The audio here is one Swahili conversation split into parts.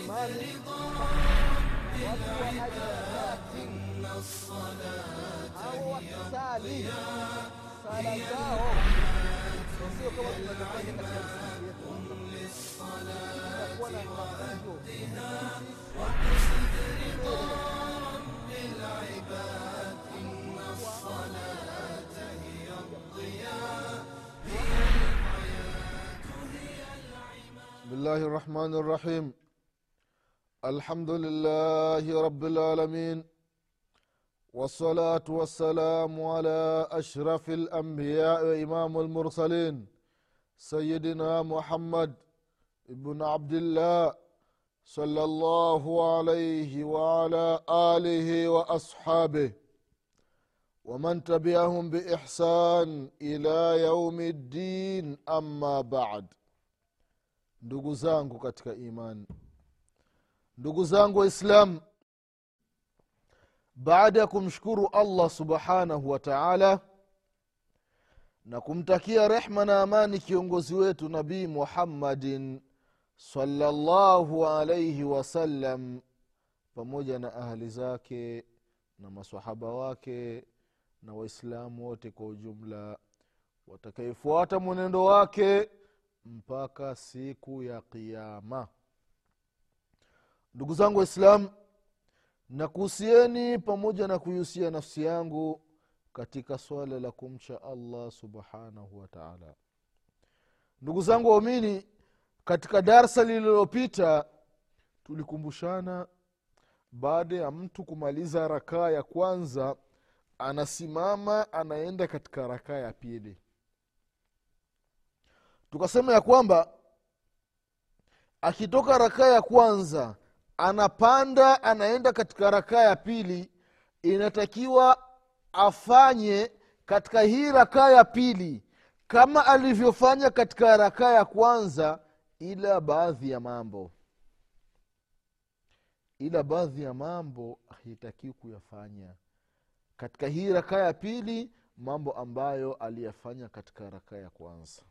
imani watu wa harakati hao wakisali sala zao sio kama tunavyofanya katika misikiti yetu itakuwa na mafunzo بسم الله الرحمن الرحيم الحمد لله رب العالمين والصلاة والسلام على أشرف الأنبياء وإمام المرسلين سيدنا محمد بن عبد الله صلى الله عليه وعلى آله وأصحابه ومن تبعهم بإحسان إلى يوم الدين أما بعد ndugu zangu katika imani. Ndugu zangu waislamu baada ya kumshukuru allah subhanahu wa taala na kumtakia rehma na amani kiongozi wetu nabii muhammadin salallahu alaihi wasallam pamoja na ahli zake na masahaba wake na waislamu wote kwa ujumla watakayefuata mwenendo wake mpaka siku ya qiama ndugu zangu waislamu nakuhusieni pamoja na kuihusia nafsi yangu katika swala la kumcha allah subhanahu wa taala. Ndugu zangu waumini katika darsa lililopita tulikumbushana baada ya mtu kumaliza rakaa ya kwanza anasimama anaenda katika rakaa ya pili tukasema ya kwamba akitoka rakaa ya kwanza anapanda anaenda katika rakaa ya pili inatakiwa afanye katika hii rakaa ya pili kama alivyofanya katika rakaa ya kwanza ila baadhi ya mambo. Ila baadhi ya mambo haitakiwi kuyafanya. Katika hii rakaa ya pili mambo ambayo aliyafanya katika rakaa ya kwanza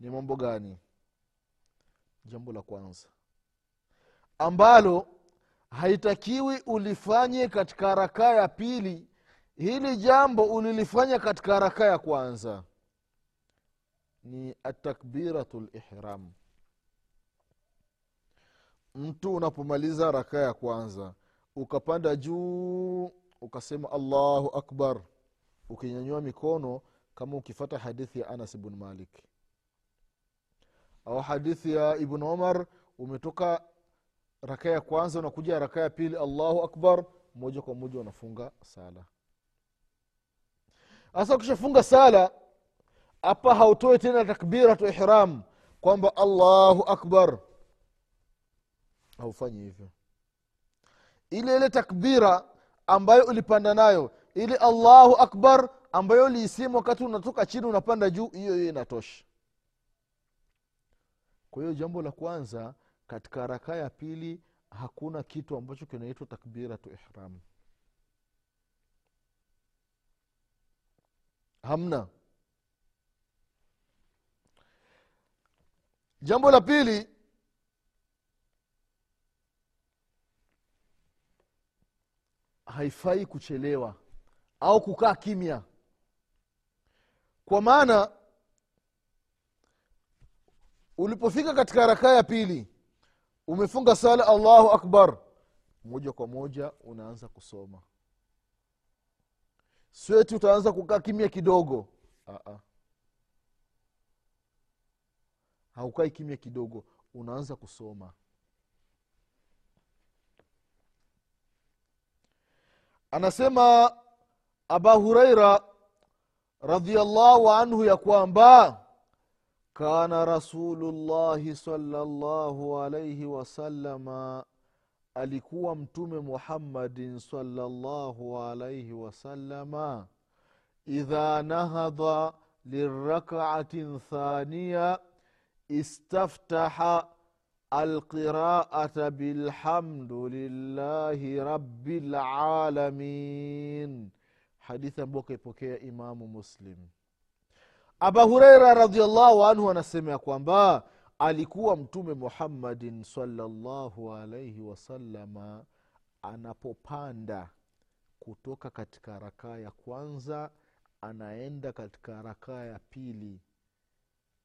ni mambo gani? Jambo la kwanza. Ambalo haitakiwi ulifanye katika rakaa ya pili hili jambo ulilifanya katika rakaa ya kwanza. Ni atakbiratu lihram mtu unapomaliza rakaa ya kwanza ukapanda juu ukasema allahu akbar ukinyanyua mikono kama ukifata hadithi ya anas bnu malik au hadithi ya ibn umar umetoka raka ya kwanza unakuja raka ya pili allahu akbar moja kwa moja unafunga sala. Hasa ukishafunga sala hapa hautoe tena takbiratu ihram kwamba allahu akbar. Haufanyi hivyo. Ile ile takbira ambayo ulipanda nayo ile allahu akbar ambayo uliisimu wakati unatoka chini unapanda juu hiyo hiyo inatosha kwa hiyo jambo la kwanza katika rakaa ya pili hakuna kitu ambacho kinaitwa takbiratu ihram. Hamna. Jambo la pili haifai kuchelewa au kukaa kimya. Kwa maana ulipofika katika rakaa ya pili umefunga sala allahu akbar. Moja kwa moja unaanza kusoma. Sweti utaanza kukaa kimya kidogo. Aa. haukai kimya kidogo unaanza kusoma. Anasema aba huraira radiallahu anhu ya kwamba kana صلى الله عليه وسلم alikuwa mtume muhammadin salllahu alaihi wasalama idha nahadha lirakaatin thaniya istaftaha alqiraata bilhamdu lillahi rabi lalamin hadithi ambayo kaipokea imamu muslim aba hureira radiallahu anhu anasema ya kwamba alikuwa mtume muhammadin salllahu alaihi wasalama anapopanda kutoka katika rakaa ya kwanza anaenda katika rakaa ya pili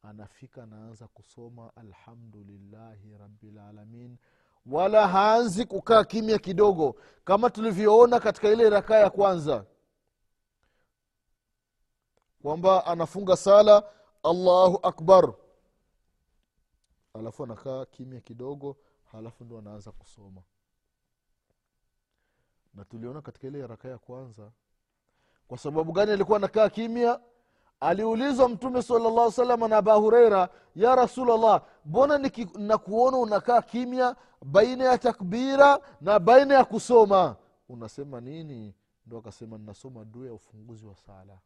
anafika anaanza kusoma alhamdulillahi rabilalamin wala haanzi kukaa kimya kidogo kama tulivyoona katika ile rakaa ya kwanza kwamba anafunga sala allahu akbar. Alafu anakaa kimya kidogo halafu ndo anaanza kusoma. Na tuliona katika ile raka ya kwanza kwa sababu gani alikuwa anakaa kimya? Aliulizwa mtume salllah salama na aba hureira ya rasulllah mbona nakuona unakaa kimya baina ya takbira na baina ya kusoma? Unasema nini? Ndo akasema ninasoma dua ya ufunguzi wa sala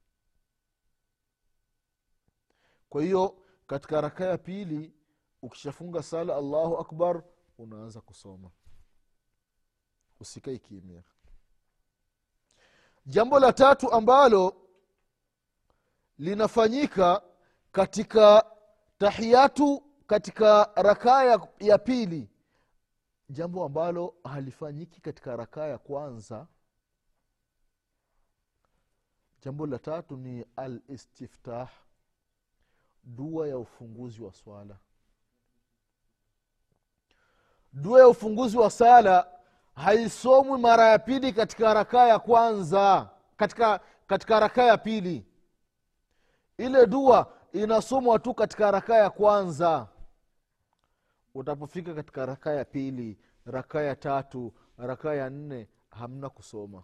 kwa hiyo katika raka ya pili ukishafunga sala allahu akbar unaanza kusoma. Usikai kimya. Jambo la tatu ambalo linafanyika katika tahiyatu katika rakaa ya, ya pili jambo ambalo halifanyiki katika rakaa ya kwanza jambo la tatu ni al istiftah dua ya ufunguzi wa swala. Dua ya ufunguzi wa sala haisomwi mara ya pili katika rakaa ya kwanza katika katika rakaa ya pili. Ile dua inasomwa tu katika rakaa ya kwanza. Utapofika katika rakaa ya pili rakaa ya tatu rakaa ya nne hamna kusoma.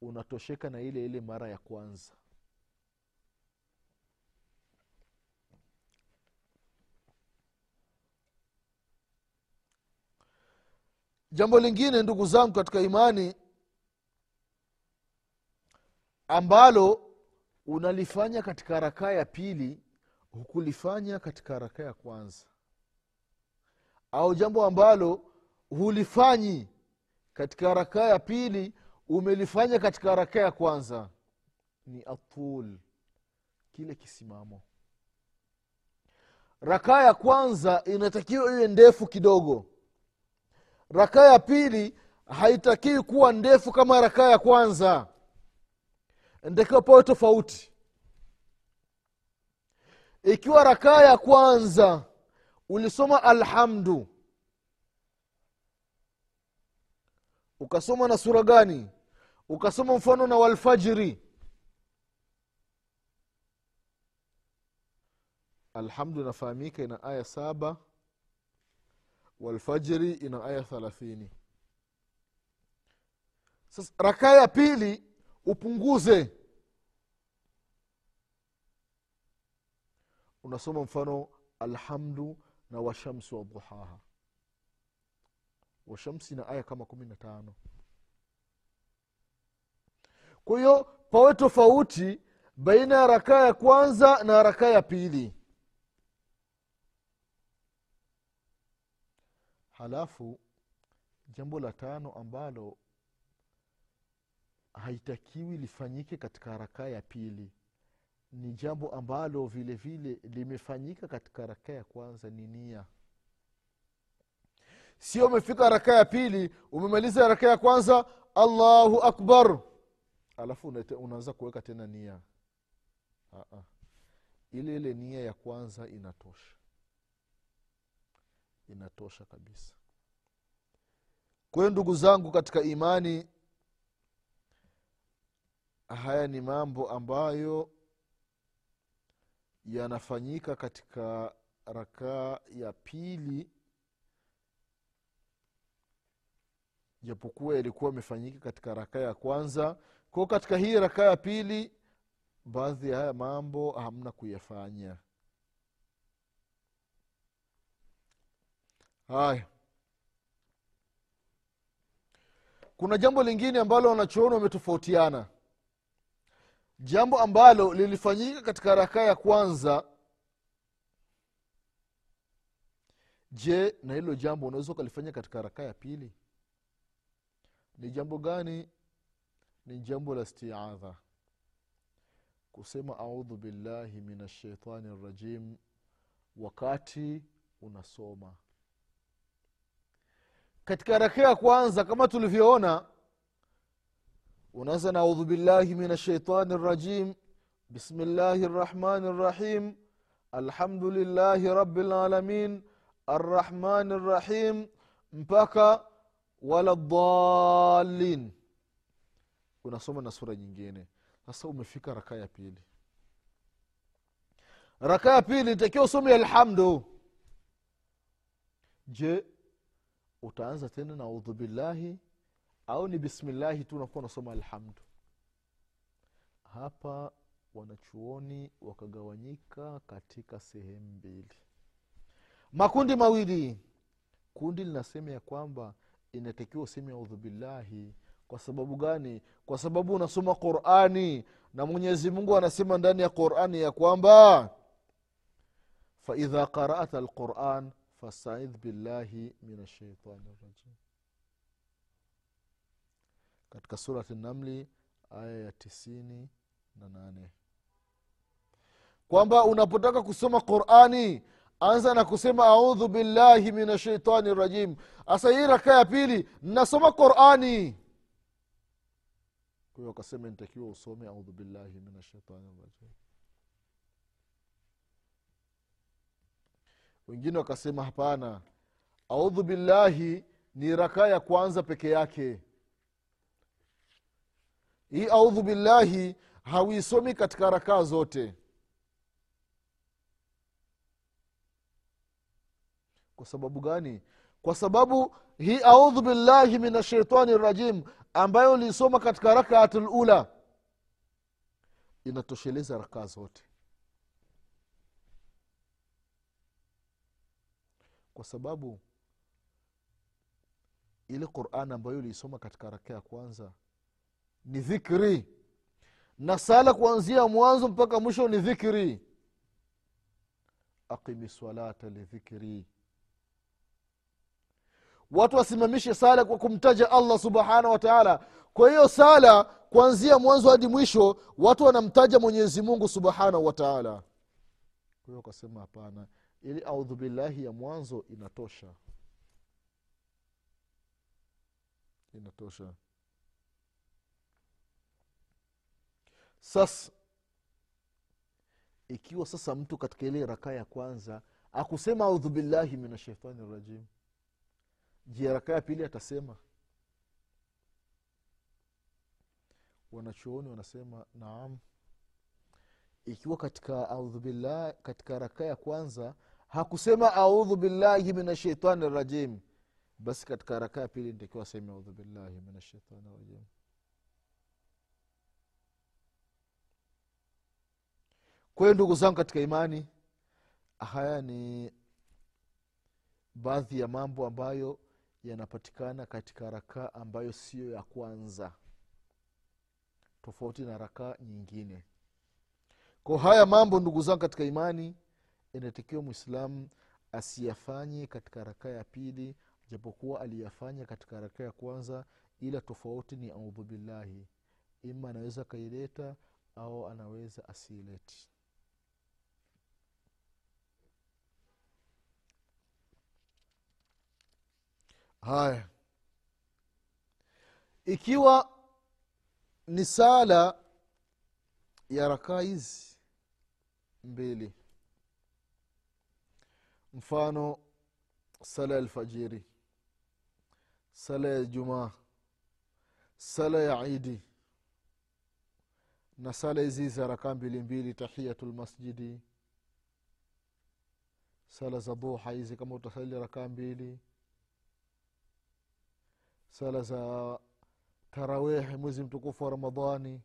Unatosheka na ile ile mara ya kwanza jambo lingine ndugu zangu katika imani ambalo unalifanya katika rakaa ya pili hukulifanya katika rakaa ya kwanza. Au jambo ambalo hulifanyi katika rakaa ya pili umelifanya katika rakaa ya kwanza. Ni atul kile kisimamo. Rakaa ya kwanza inatakiwa iwe ndefu kidogo rakaa ya pili haitakiwi kuwa ndefu kama rakaa ya kwanza. Ntakiwa pawe tofauti. Ikiwa rakaa ya kwanza ulisoma alhamdu ukasoma na sura gani? Ukasoma mfano na walfajiri. Alhamdu inafahamika ina aya saba walfajiri ina aya thalathini. Sasa rakaa ya pili upunguze. Unasoma mfano alhamdu na washamsi waduhaha washamsi na aya kama kumi na tano. Kwa hiyo pawe tofauti baina ya rakaa ya kwanza na rakaa ya pili halafu jambo la tano ambalo haitakiwi lifanyike katika rakaa ya pili ni jambo ambalo vile vile limefanyika katika rakaa ya kwanza ni nia. Sio umefika rakaa ya pili umemaliza rakaa ya kwanza allahu akbar. Alafu unaanza kuweka tena nia. Aa. ile ile nia ya kwanza inatosha inatosha kabisa. Kwa ndugu zangu katika imani haya ni mambo ambayo yanafanyika katika rakaa ya pili japokuwa yalikuwa amefanyika katika rakaa ya kwanza. Kwao katika hii rakaa ya pili baadhi ya haya mambo hamna kuyafanya haya. Kuna jambo lingine ambalo wanachoona wametofautiana. Jambo ambalo lilifanyika katika rakaa ya kwanza je na hilo jambo unaweza ukalifanya katika rakaa ya pili? Ni jambo gani? Ni jambo la stiadha kusema audhu billahi min ashaitani rajim wakati unasoma katika rakaa ya kwanza kama tulivyoona unaanza na audhu billahi min ashaitani rajim bismillahi rrahmani rrahim alhamdulillahi rabilalamin arrahmani rrahim mpaka wala dhalin unasoma na sura nyingine. Sasa umefika raka ya pili. Raka ya pili takiwa usome alhamdu. Je utaanza tena na audhubillahi au ni bismillahi tu unakuwa unasoma alhamdu. Hapa wanachuoni wakagawanyika katika sehemu mbili. Makundi mawili. Kundi linasema ya kwamba inatakiwa useme audhu billahi. Kwa sababu gani? Kwa sababu unasoma qurani na mwenyezi mungu anasema ndani ya qurani ya kwamba faidha qarata alquran fastaidh billahi min ashaitani rajim katika surati namli aya ya tisini na nane. Kwamba unapotaka kusoma qurani anza na kusema audhu billahi min ashaitani rajim. Hasa hii raka ya pili nasoma qurani. Kwa hiyo akasema nitakiwa usome audhu billahi min ashaitani rajim wengine wakasema hapana. Audhu billahi ni rakaa ya kwanza peke yake. Hii audhu billahi hauisomi katika rakaa zote. Kwa sababu gani? Kwa sababu hii audhu billahi min ashaitani rajim ambayo uliisoma katika rakaatu lula inatosheleza rakaa zote kwa sababu ile quran ambayo uliisoma katika raka ya kwanza ni dhikri. Na sala kuanzia mwanzo mpaka mwisho ni dhikri. Aqimi salata lidhikri watu wasimamishe sala kwa kumtaja allah subhanahu wa taala. Kwa hiyo sala kuanzia mwanzo hadi mwisho watu wanamtaja mwenyezi mungu subhanahu wa taala kwa hiyo akasema hapana ili audhu billahi ya mwanzo inatosha. Inatosha. Sasa ikiwa sasa mtu katika ile rakaa ya kwanza akusema audhu billahi min ashaitani rajim je rakaa ya pili atasema? Wanachuoni wanasema naam ikiwa katika audhu katika raka ya kwanza hakusema audhu billahi min ashaitani rajim. Basi katika raka ya pili ntakiwa aseme audhu billahi min rajim. Kwa hiyo ndugu zangu katika imani haya ni baadhi ya mambo ambayo yanapatikana katika rakaa ambayo siyo ya kwanza. Tofauti na rakaa nyingine kwa haya mambo ndugu zangu katika imani inatakiwa mwislamu asiyafanye katika rakaa ya pili japokuwa aliyafanya katika rakaa ya kwanza ila tofauti ni audhu billahi. Ima anaweza akaileta au anaweza asiileti haya. Ikiwa ni sala ya rakaa hizi mbili. Mfano sala ya alfajiri sala ya jumaa sala ya idi na sala hizi za rakaa mbili mbili tahiyatu lmasjidi sala za duha hizi kama utasali rakaa mbili sala za tarawihi mwezi mtukufu wa ramadhani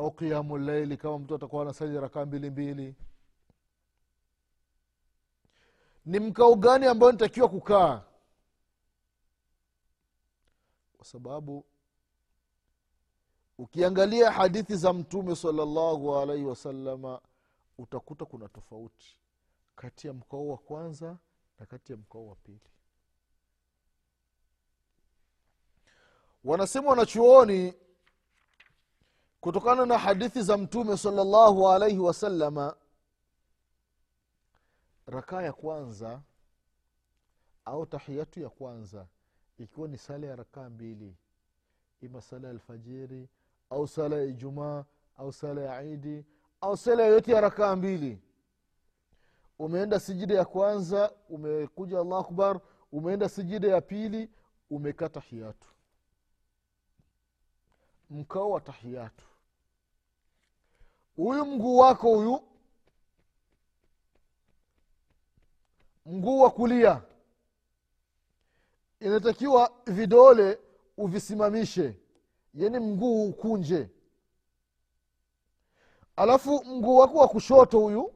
au qiamu llaili kama mtu atakuwa anasali rakaa mbili mbili. Ni mkao gani ambayo nitakiwa kukaa? Kwa sababu ukiangalia hadithi za mtume salallahu alaihi wasalama utakuta kuna tofauti kati ya mkao wa kwanza na kati ya mkao wa pili. Wanasema wanachuoni kutokana na hadithi za mtume salllahu alaihi wasalama rakaa ya kwanza au tahiyatu ya kwanza ikiwa ni sala ya rakaa mbili ima sala ya alfajiri au sala ya ijumaa au sala ya idi au sala yoyote ya rakaa mbili. Umeenda sijida ya kwanza umekuja allah akbar umeenda sijida ya pili umekaa tahiyatu. Mkao wa tahiyatu huyu mguu wako huyu. Mguu wa kulia. Inatakiwa vidole uvisimamishe. Yani mguu ukunje. Alafu mguu wako wa kushoto huyu.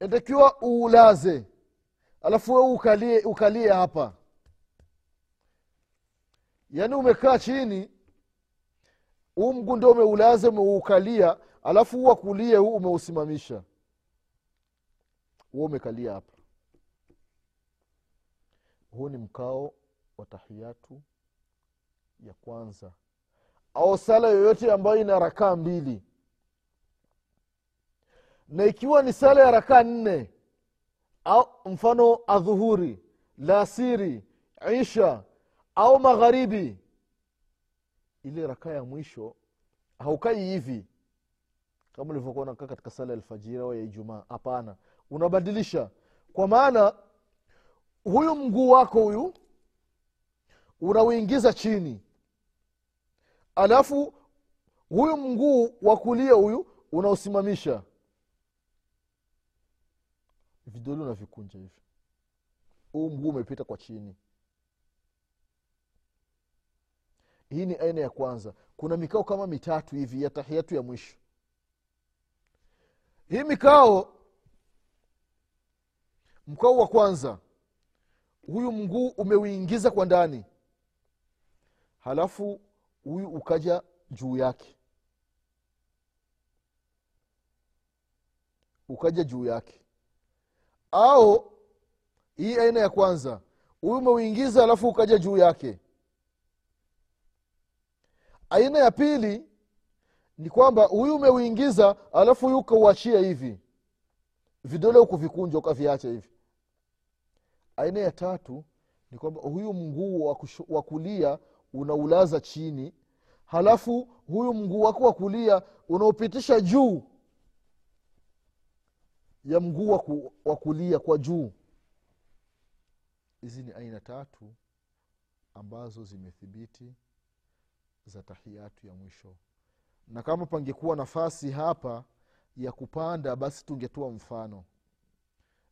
Inatakiwa uulaze. Alafu weu ukalie, ukalie hapa. Yaani umekaa chini huu mguu ndo umeulaza umeukalia alafu huu wakulie huu umeusimamisha. Huo umekalia hapa. Huu ni mkao wa tahiyatu ya kwanza. Au sala yoyote ambayo ina rakaa mbili. Na ikiwa ni sala ya rakaa nne au mfano adhuhuri lasiri isha au magharibi ile rakaa ya mwisho haukai hivi kama ulivyokuwa unakaa katika sala ya alfajiri au ya ijumaa. Hapana. Unabadilisha. Kwa maana huyu mguu wako huyu unauingiza chini. Alafu huyu mguu wa kulia huyu unausimamisha. Vidole unavikunja hivi. Huu mguu umepita kwa chini hii ni aina ya kwanza. Kuna mikao kama mitatu hivi ya tahiyatu ya mwisho. Hii mikao mkao wa kwanza huyu mguu umeuingiza kwa ndani. Halafu huyu ukaja juu yake. Ukaja juu yake. Au hii aina ya kwanza huyu umeuingiza halafu ukaja juu yake aina ya pili ni kwamba huyu umeuingiza alafu huyu ukauachia hivi. Vidole ukuvikunja ukaviacha hivi. Aina ya tatu ni kwamba huyu mguu wa kulia unaulaza chini halafu huyu mguu wako wa kulia unaupitisha juu ya mguu wa kulia kwa juu. Hizi ni aina tatu ambazo zimethibiti za tahiyatu ya mwisho. Na kama pangekuwa nafasi hapa ya kupanda basi tungetoa mfano.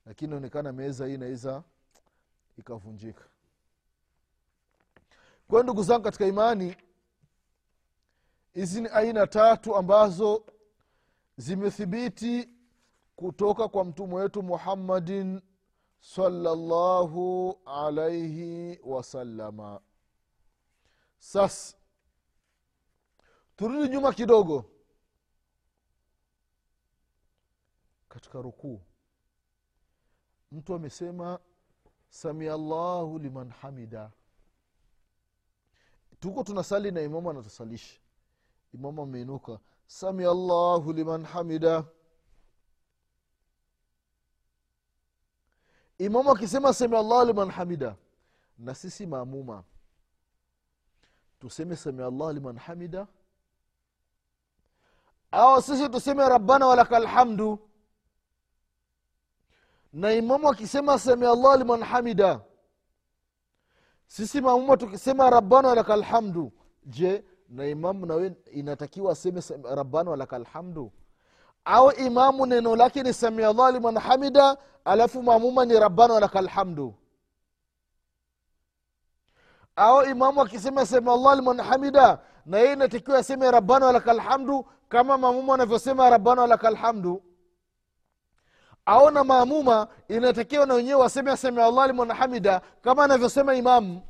Lakini inaonekana meza hii inaweza ikavunjika. Kwayo ndugu zangu katika imani hizi ni aina tatu ambazo zimethibiti kutoka kwa mtume wetu muhammadin salallahu alaihi wasalama sasa turudi nyuma kidogo. Katika rukuu. Mtu amesema samia llahu liman hamida. Tuko tunasali na imamu anatusalisha imamu ameinuka samia llahu liman hamida. Imamu akisema samia llahu liman hamida. Na sisi maamuma. Tuseme samia llahu liman hamida au sisi tuseme rabbana walaka lhamdu na imamu akisema sami allah liman hamida. Sisi mamuma tukisema rabbana walaka lhamdu je na imamu nawe inatakiwa aseme rabbana walaka lhamdu au imamu neno lake ni samia allah liman hamida alafu mamuma ni rabbana walaka lhamdu au imamu akisema samia allah liman hamida na yeye inatakiwa aseme rabbana walaka lhamdu kama maamuma anavyosema rabbana walaka lhamdu au na maamuma inatakiwa na wenyewe waseme aseme allah liman hamida kama anavyosema imamu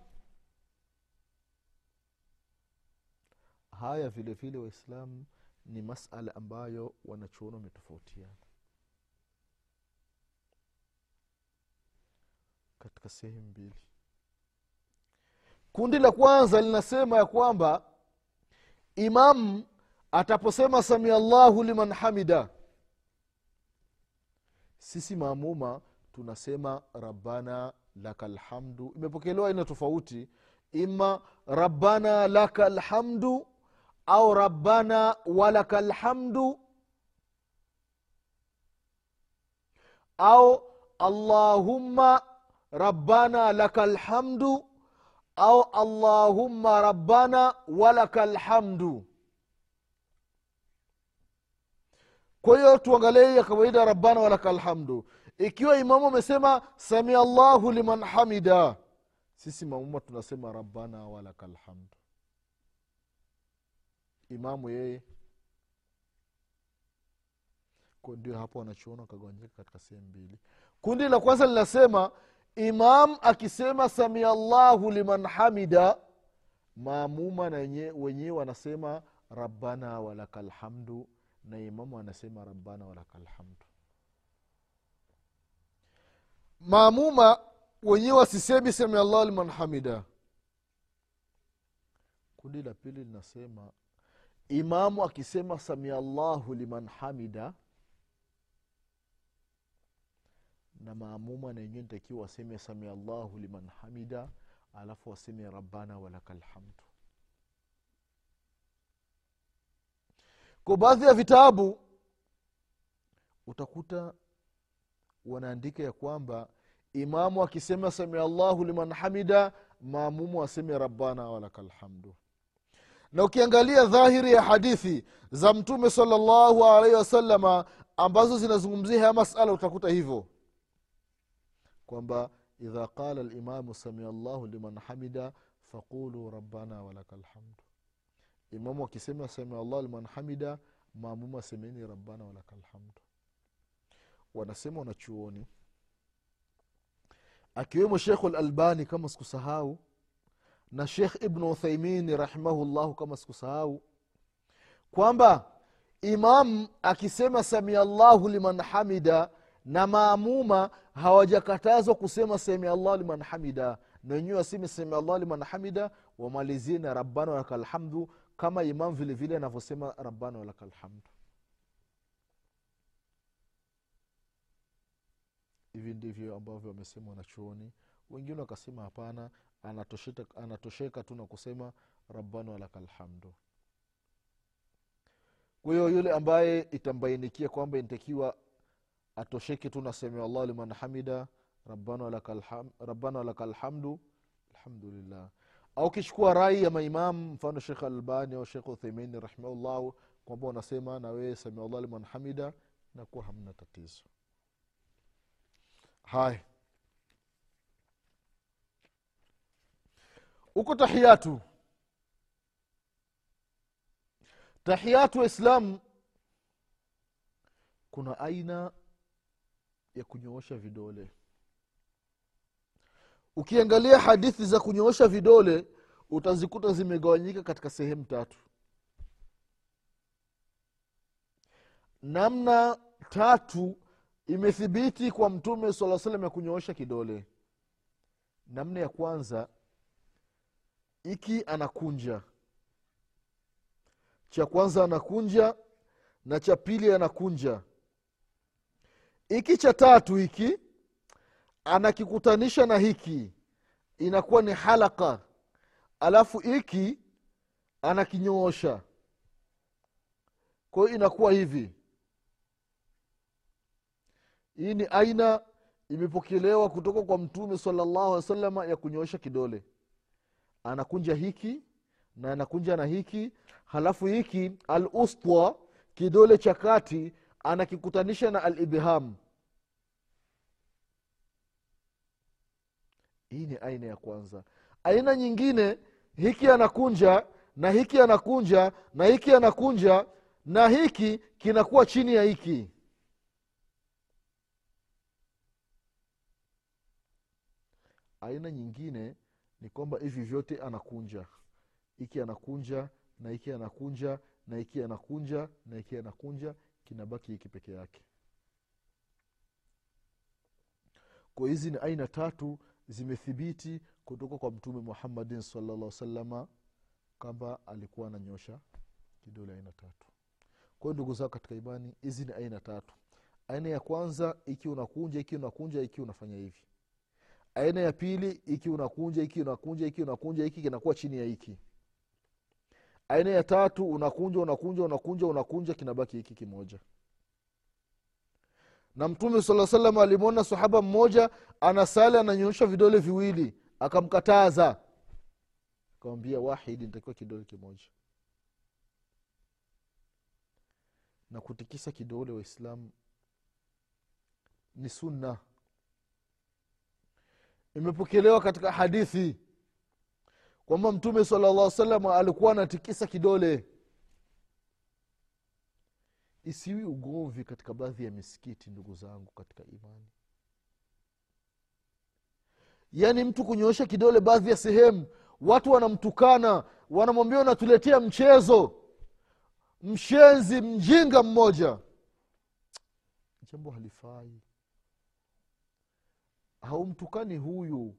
haya vile vile waislamu ni masala ambayo wanachuona wametofautiana. Katika sehemu mbili. Kundi la kwanza linasema ya kwamba imamu ataposema samia llahu liman hamida. Sisi maamuma tunasema rabbana laka lhamdu imepokelewa aina tofauti. Ima rabbana laka lhamdu au rabbana walaka lhamdu au allahumma rabbana laka lhamdu au allahumma rabbana walaka lhamdu kwa hiyo tuangalie ya kawaida rabbana walaka lhamdu ikiwa imamu amesema samia llahu liman hamida sisi mamuma tunasema rabbana walaka lhamdu imamu yeye. Ndio hapo wanachuona wakagawanyika katika sehemu mbili. Kundi la kwanza linasema imam akisema samia llahu liman hamida maamuma wenyewe wanasema rabbana walaka lhamdu na imamu anasema rabbana walaka lhamdu maamuma wenyewe wasisemi samia llahu liman hamida. Kundi la pili linasema imamu akisema samia llahu liman hamida na maamuma na wenyewe nitakiwa waseme samia llahu liman hamida alafu waseme rabbana walaka lhamdu kwa baadhi ya vitabu utakuta wanaandika ya kwamba imamu akisema samia llahu liman hamida maamumu aseme rabbana walaka lhamdu na ukiangalia dhahiri ya hadithi za mtume salllahu alaihi wasalama ambazo zinazungumzia haya masala utakuta hivyo kwamba idha qala limamu samia liman hamida faqulu rabbana walaka lhamdu imamu akisema samia liman hamida maamuma semeni rabbana walaka lhamdu wanasema wanachuoni akiwemo shekhu lalbani kama sikusahau na shekh ibnu uthaimini rahimahullahu kama sikusahau kwamba imam akisema samia llahu liman hamida na maamuma hawajakatazwa kusema samia allah liman hamida. Na wenyewe waseme samia allah liman hamida wamalizie na rabbana walaka lhamdu kama imam vile vile anavyosema rabbana walaka lhamdu hivi ndivyo ambavyo wamesema wanachuoni. Wengine wakasema hapana anatosheka, tu na kusema rabbana walaka lhamdu kwa hiyo yule ambaye itambainikia kwamba inatakiwa atosheke tu na samia llahu liman hamida rabbana walaka alham- alhamdu alhamdulillah. Au kichukua rai ya maimamu mfano shekh albani au shekh utheimeini rahimahullahu kwamba wanasema na wewe samia llah liman hamida nakuwa hamna tatizo. Haya huko tahiyatu tahiyatu waislamu kuna aina ya kunyoosha vidole. Ukiangalia hadithi za kunyoosha vidole utazikuta zimegawanyika katika sehemu tatu. Namna tatu imethibiti kwa mtume saa salam ya kunyoosha kidole. Namna ya kwanza iki anakunja. Cha kwanza anakunja na cha pili anakunja hiki cha tatu hiki anakikutanisha na hiki inakuwa ni halaka. Alafu hiki anakinyoosha. Kwa hiyo inakuwa hivi. Hii ni aina imepokelewa kutoka kwa mtume salllahu alih wa ya kunyoosha kidole. Anakunja hiki na anakunja na hiki. Halafu hiki al ustwa kidole cha kati anakikutanisha na alibham. Hii ni aina ya kwanza. Aina nyingine hiki anakunja na hiki anakunja na hiki anakunja na hiki kinakuwa chini ya hiki. Aina nyingine ni kwamba hivi vyote anakunja. Hiki anakunja na hiki anakunja na hiki anakunja na hiki anakunja kinabaki hiki peke yake. Kwa hizi ni aina tatu zimethibiti kutoka kwa mtume muhammadin salllah salama kwamba alikuwa ananyosha kidole aina tatu. Kwa ndugu zao katika imani hizi ni aina tatu. Aina ya kwanza iki unakunja iki unakunja iki unafanya hivi. Aina ya pili iki unakunja iki unakunja iki unakunja iki kinakuwa chini ya hiki aina ya tatu unakunja unakunja unakunja unakunja kinabaki hiki kimoja. Na mtume saa salam alimwona sahaba mmoja anasali ananyonyesha vidole viwili akamkataza. Akamwambia wahidi nitakiwa kidole kimoja. Na kutikisa kidole waislamu ni sunna. Imepokelewa katika hadithi kwamba mtume sala llah salam alikuwa anatikisa kidole. Isiwi ugomvi katika baadhi ya misikiti ndugu zangu katika imani. Yaani mtu kunyoosha kidole baadhi ya sehemu watu wanamtukana wanamwambia unatuletea mchezo. Mshenzi mjinga mmoja. Jambo halifai. Haumtukani huyu.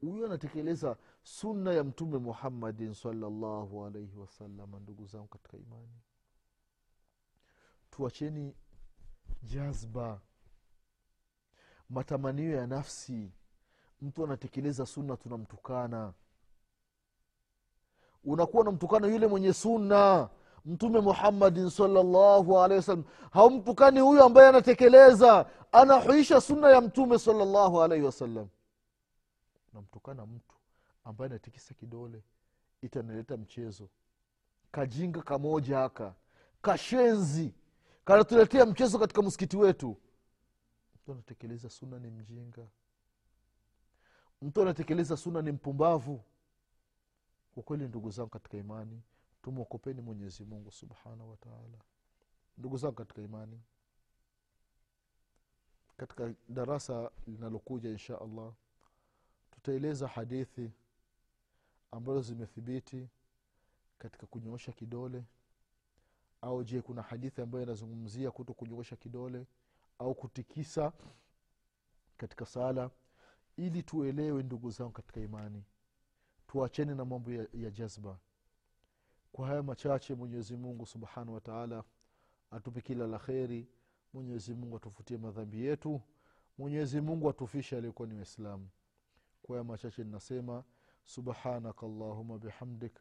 Huyu anatekeleza sunna ya mtume muhammadin salllahu alaihi wasalama ndugu zangu katika imani. Tuacheni jazba matamanio ya nafsi. Mtu anatekeleza sunna tunamtukana. Unakuwa unamtukana yule mwenye sunna mtume muhammadin salllahu alehi wasallam haumtukani huyu ambaye anatekeleza anahuisha sunna ya mtume salllahu alaihi wasallam namtukana mtu ambaye anatikisa kidole itanaleta mchezo. Kajinga kamoja haka. Kashenzi. Kanatuletea mchezo katika msikiti wetu. Mtu anatekeleza suna ni mjinga. Mtu anatekeleza suna ni mpumbavu. Kwa kweli ndugu zangu katika imani tumwokopeni mwenyezi mungu subhanahu wataala ndugu zangu katika imani katika darasa linalokuja insha allah tutaeleza hadithi ambazo zimethibiti katika kunyoosha kidole? Au je kuna hadithi ambayo inazungumzia kuto kunyoosha kidole au kutikisa katika sala? Ili tuelewe ndugu zangu katika imani tuacheni na mambo ya, ya jazba. Kwa haya machache mwenyezi mungu subhanahu wataala atupe kila la kheri. Mwenyezi mungu atufutie madhambi yetu. Mwenyezi mungu atufishe aliyekuwa ni waislamu. Kwa haya machache ninasema سبحانك اللهم بحمدك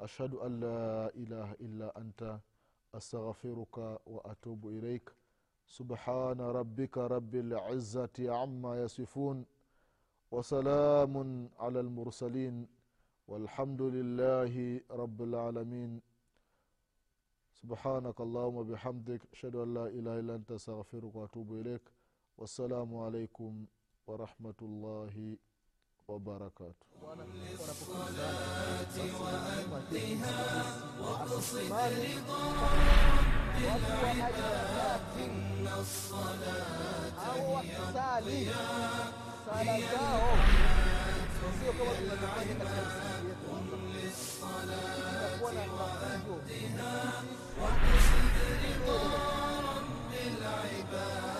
أشهد أن لا إله إلا أنت أستغفرك وأتوب إليك. سبحان ربك رب العزة عما يصفون وسلام على المرسلين والحمد لله رب العالمين. سبحانك اللهم بحمدك أشهد أن لا إله إلا أنت أستغفرك وأتوب إليك. والسلام عليكم ورحمة الله وبركاته. وأدها وقصد رضا رب العباد إن الصلاة هي الضياء هي الحياة قم للصلاة وأدها واقصد رضا رب العباد